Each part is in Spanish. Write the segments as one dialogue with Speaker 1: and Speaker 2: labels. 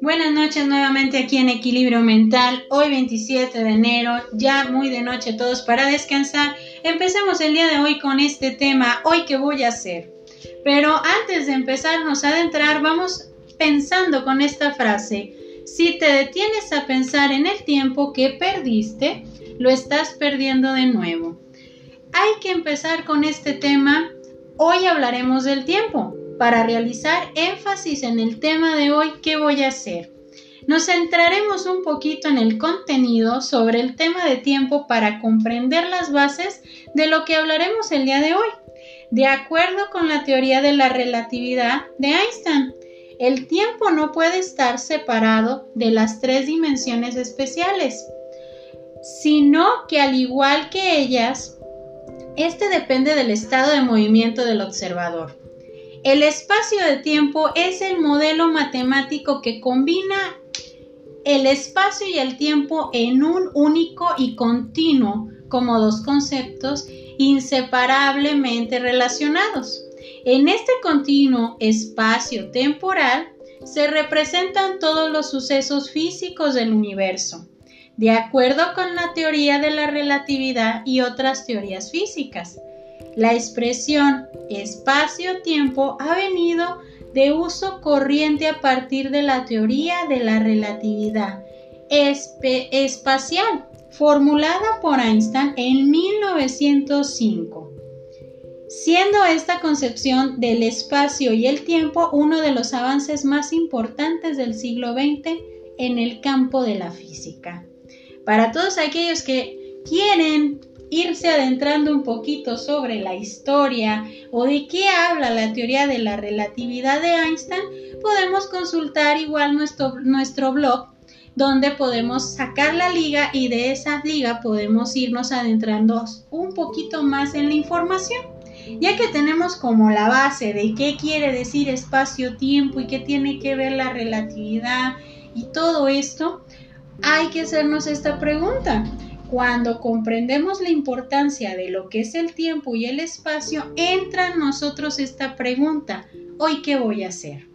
Speaker 1: Buenas noches nuevamente aquí en Equilibrio Mental. Hoy 27 de enero, ya muy de noche todos para descansar. Empecemos el día de hoy con este tema, hoy qué voy a hacer. Pero antes de empezarnos a adentrar, vamos pensando con esta frase. Si te detienes a pensar en el tiempo que perdiste, lo estás perdiendo de nuevo. Hay que empezar con este tema. Hoy hablaremos del tiempo para realizar énfasis en el tema de hoy, ¿qué voy a hacer? Nos centraremos un poquito en el contenido sobre el tema de tiempo para comprender las bases de lo que hablaremos el día de hoy. De acuerdo con la teoría de la relatividad de Einstein, el tiempo no puede estar separado de las tres dimensiones especiales, sino que al igual que ellas, este depende del estado de movimiento del observador. El espacio de tiempo es el modelo matemático que combina el espacio y el tiempo en un único y continuo como dos conceptos inseparablemente relacionados. En este continuo espacio temporal se representan todos los sucesos físicos del universo, de acuerdo con la teoría de la relatividad y otras teorías físicas. La expresión espacio-tiempo ha venido de uso corriente a partir de la teoría de la relatividad espacial, formulada por Einstein en 1905 siendo esta concepción del espacio y el tiempo uno de los avances más importantes del siglo XX en el campo de la física. Para todos aquellos que quieren irse adentrando un poquito sobre la historia o de qué habla la teoría de la relatividad de Einstein, podemos consultar igual nuestro, nuestro blog donde podemos sacar la liga y de esa liga podemos irnos adentrando un poquito más en la información. Ya que tenemos como la base de qué quiere decir espacio-tiempo y qué tiene que ver la relatividad y todo esto, hay que hacernos esta pregunta. Cuando comprendemos la importancia de lo que es el tiempo y el espacio, entra en nosotros esta pregunta, ¿hoy qué voy a hacer?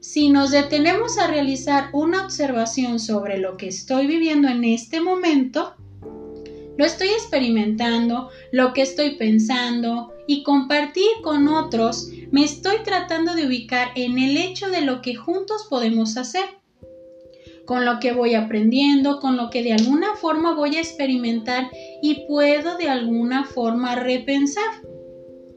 Speaker 1: Si nos detenemos a realizar una observación sobre lo que estoy viviendo en este momento, lo estoy experimentando, lo que estoy pensando y compartir con otros, me estoy tratando de ubicar en el hecho de lo que juntos podemos hacer con lo que voy aprendiendo, con lo que de alguna forma voy a experimentar y puedo de alguna forma repensar.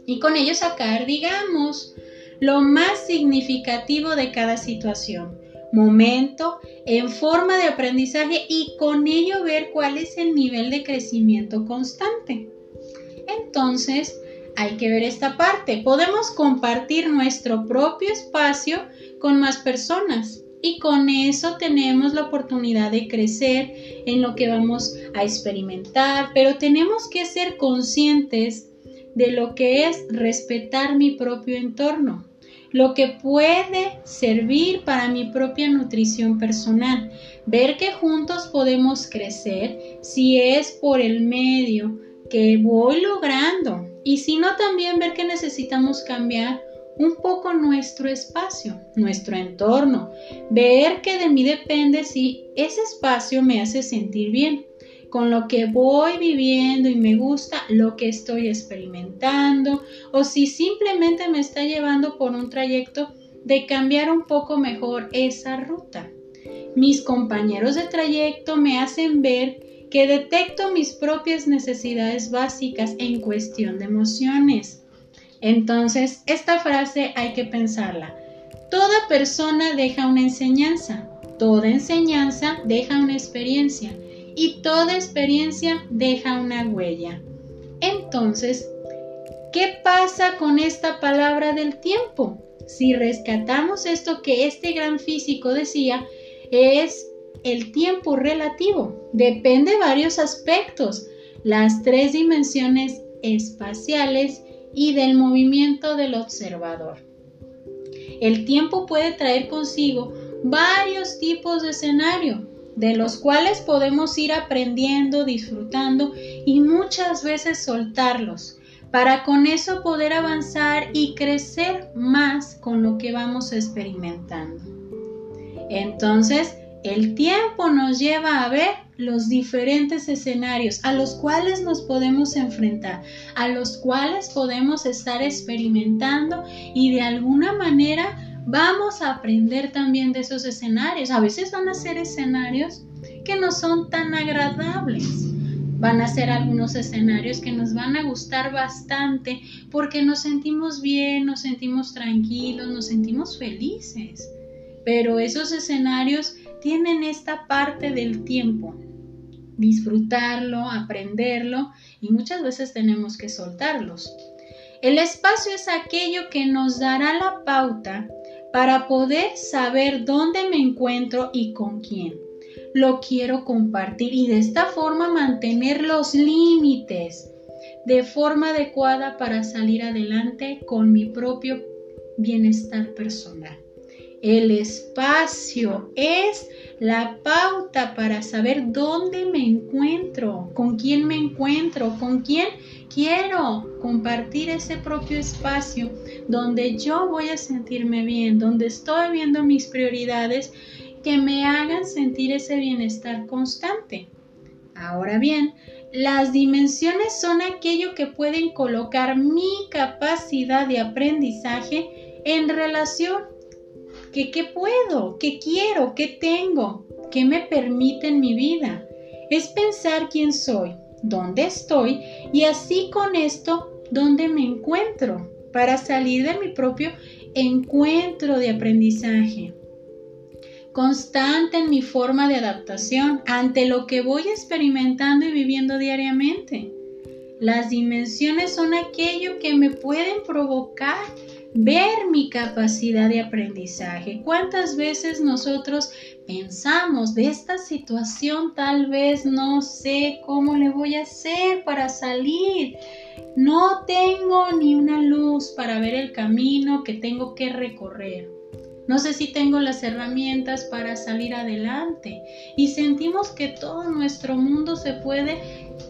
Speaker 1: Y con ello sacar, digamos, lo más significativo de cada situación, momento, en forma de aprendizaje y con ello ver cuál es el nivel de crecimiento constante. Entonces, hay que ver esta parte. Podemos compartir nuestro propio espacio con más personas y con eso tenemos la oportunidad de crecer en lo que vamos a experimentar, pero tenemos que ser conscientes de lo que es respetar mi propio entorno, lo que puede servir para mi propia nutrición personal, ver que juntos podemos crecer si es por el medio que voy logrando y si no también ver que necesitamos cambiar un poco nuestro espacio, nuestro entorno, ver que de mí depende si ese espacio me hace sentir bien, con lo que voy viviendo y me gusta lo que estoy experimentando, o si simplemente me está llevando por un trayecto de cambiar un poco mejor esa ruta. Mis compañeros de trayecto me hacen ver que detecto mis propias necesidades básicas en cuestión de emociones entonces, esta frase hay que pensarla. Toda persona deja una enseñanza, toda enseñanza deja una experiencia y toda experiencia deja una huella. Entonces, ¿qué pasa con esta palabra del tiempo? Si rescatamos esto que este gran físico decía, es el tiempo relativo. Depende de varios aspectos, las tres dimensiones espaciales, y del movimiento del observador. El tiempo puede traer consigo varios tipos de escenario, de los cuales podemos ir aprendiendo, disfrutando y muchas veces soltarlos, para con eso poder avanzar y crecer más con lo que vamos experimentando. Entonces, el tiempo nos lleva a ver los diferentes escenarios a los cuales nos podemos enfrentar, a los cuales podemos estar experimentando y de alguna manera vamos a aprender también de esos escenarios. A veces van a ser escenarios que no son tan agradables. Van a ser algunos escenarios que nos van a gustar bastante porque nos sentimos bien, nos sentimos tranquilos, nos sentimos felices. Pero esos escenarios tienen esta parte del tiempo, disfrutarlo, aprenderlo y muchas veces tenemos que soltarlos. El espacio es aquello que nos dará la pauta para poder saber dónde me encuentro y con quién. Lo quiero compartir y de esta forma mantener los límites de forma adecuada para salir adelante con mi propio bienestar personal. El espacio es la pauta para saber dónde me encuentro, con quién me encuentro, con quién quiero compartir ese propio espacio donde yo voy a sentirme bien, donde estoy viendo mis prioridades que me hagan sentir ese bienestar constante. Ahora bien, las dimensiones son aquello que pueden colocar mi capacidad de aprendizaje en relación que qué puedo, qué quiero, qué tengo, qué me permite en mi vida. Es pensar quién soy, dónde estoy y así con esto, dónde me encuentro para salir de mi propio encuentro de aprendizaje. Constante en mi forma de adaptación ante lo que voy experimentando y viviendo diariamente. Las dimensiones son aquello que me pueden provocar ver mi capacidad de aprendizaje. ¿Cuántas veces nosotros pensamos de esta situación tal vez no sé cómo le voy a hacer para salir? No tengo ni una luz para ver el camino que tengo que recorrer. No sé si tengo las herramientas para salir adelante. Y sentimos que todo nuestro mundo se puede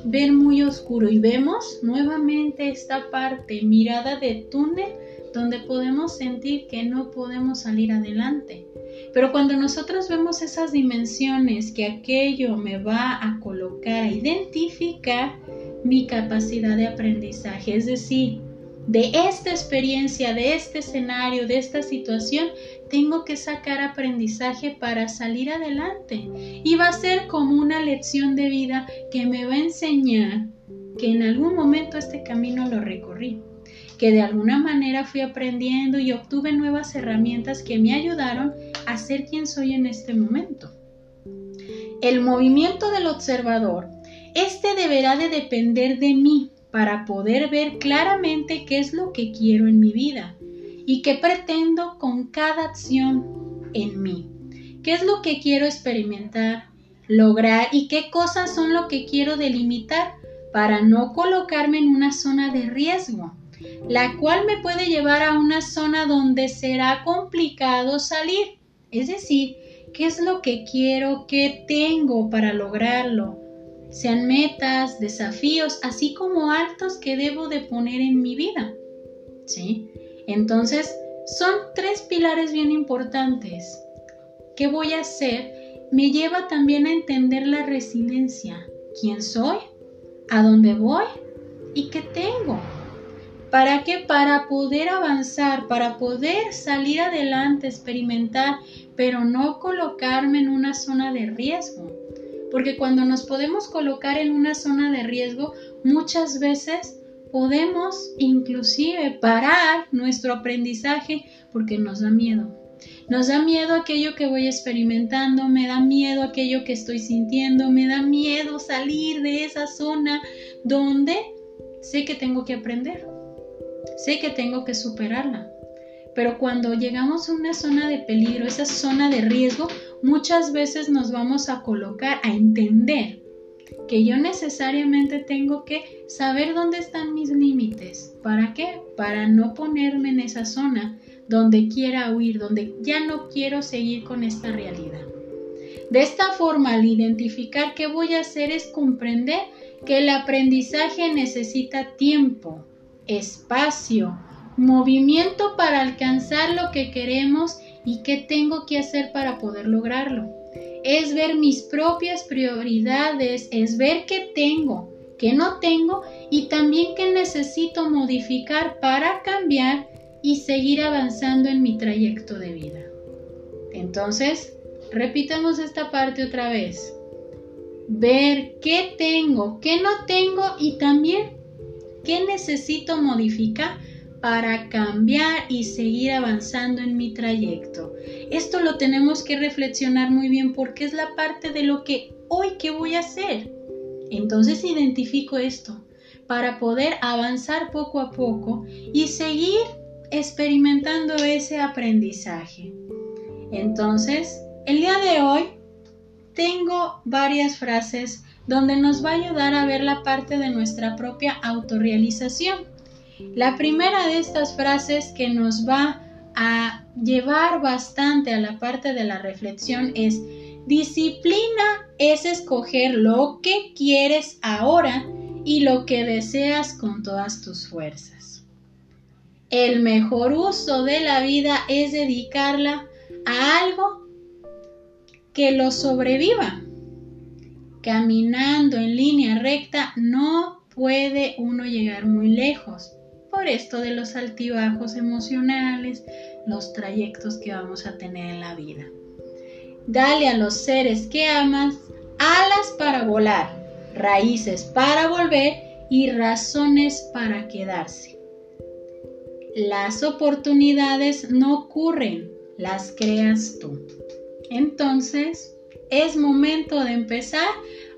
Speaker 1: ver muy oscuro. Y vemos nuevamente esta parte, mirada de túnel donde podemos sentir que no podemos salir adelante. Pero cuando nosotros vemos esas dimensiones que aquello me va a colocar, a identificar mi capacidad de aprendizaje, es decir, de esta experiencia, de este escenario, de esta situación, tengo que sacar aprendizaje para salir adelante. Y va a ser como una lección de vida que me va a enseñar que en algún momento este camino lo recorrí que de alguna manera fui aprendiendo y obtuve nuevas herramientas que me ayudaron a ser quien soy en este momento. El movimiento del observador, este deberá de depender de mí para poder ver claramente qué es lo que quiero en mi vida y qué pretendo con cada acción en mí. ¿Qué es lo que quiero experimentar, lograr y qué cosas son lo que quiero delimitar para no colocarme en una zona de riesgo la cual me puede llevar a una zona donde será complicado salir. Es decir, ¿qué es lo que quiero, qué tengo para lograrlo? Sean metas, desafíos, así como altos que debo de poner en mi vida. ¿Sí? Entonces, son tres pilares bien importantes. ¿Qué voy a hacer? Me lleva también a entender la resiliencia. ¿Quién soy? ¿A dónde voy? ¿Y qué tengo? ¿Para qué? Para poder avanzar, para poder salir adelante, experimentar, pero no colocarme en una zona de riesgo. Porque cuando nos podemos colocar en una zona de riesgo, muchas veces podemos inclusive parar nuestro aprendizaje porque nos da miedo. Nos da miedo aquello que voy experimentando, me da miedo aquello que estoy sintiendo, me da miedo salir de esa zona donde sé que tengo que aprender. Sé que tengo que superarla. Pero cuando llegamos a una zona de peligro, esa zona de riesgo, muchas veces nos vamos a colocar a entender que yo necesariamente tengo que saber dónde están mis límites. ¿Para qué? Para no ponerme en esa zona donde quiera huir, donde ya no quiero seguir con esta realidad. De esta forma, al identificar qué voy a hacer es comprender que el aprendizaje necesita tiempo, espacio, movimiento para alcanzar lo que queremos y qué tengo que hacer para poder lograrlo. Es ver mis propias prioridades, es ver qué tengo, qué no tengo y también qué necesito modificar para cambiar y seguir avanzando en mi trayecto de vida. Entonces, repitamos esta parte otra vez. Ver qué tengo, qué no tengo y también qué necesito modificar para cambiar y seguir avanzando en mi trayecto. Esto lo tenemos que reflexionar muy bien porque es la parte de lo que hoy que voy a hacer. Entonces identifico esto para poder avanzar poco a poco y seguir experimentando ese aprendizaje. Entonces, el día de hoy tengo varias frases donde nos va a ayudar a ver la parte de nuestra propia autorrealización. La primera de estas frases que nos va a llevar bastante a la parte de la reflexión es disciplina es escoger lo que quieres ahora y lo que deseas con todas tus fuerzas. El mejor uso de la vida es dedicarla a algo que lo sobreviva. Caminando en línea recta no puede uno llegar muy lejos por esto de los altibajos emocionales, los trayectos que vamos a tener en la vida. Dale a los seres que amas alas para volar, raíces para volver y razones para quedarse. Las oportunidades no ocurren, las creas tú. Entonces, es momento de empezar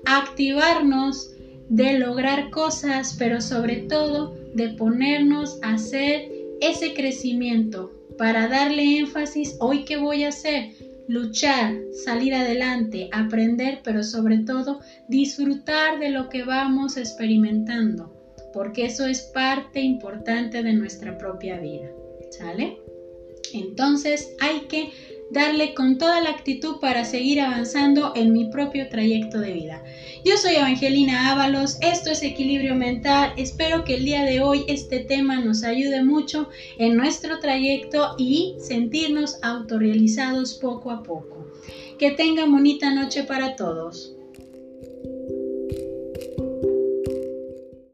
Speaker 1: a activarnos, de lograr cosas, pero sobre todo de ponernos a hacer ese crecimiento para darle énfasis hoy qué voy a hacer, luchar, salir adelante, aprender, pero sobre todo disfrutar de lo que vamos experimentando, porque eso es parte importante de nuestra propia vida. ¿Sale? Entonces hay que darle con toda la actitud para seguir avanzando en mi propio trayecto de vida. Yo soy Evangelina Ábalos, esto es Equilibrio Mental, espero que el día de hoy este tema nos ayude mucho en nuestro trayecto y sentirnos autorrealizados poco a poco. Que tengan bonita noche para todos.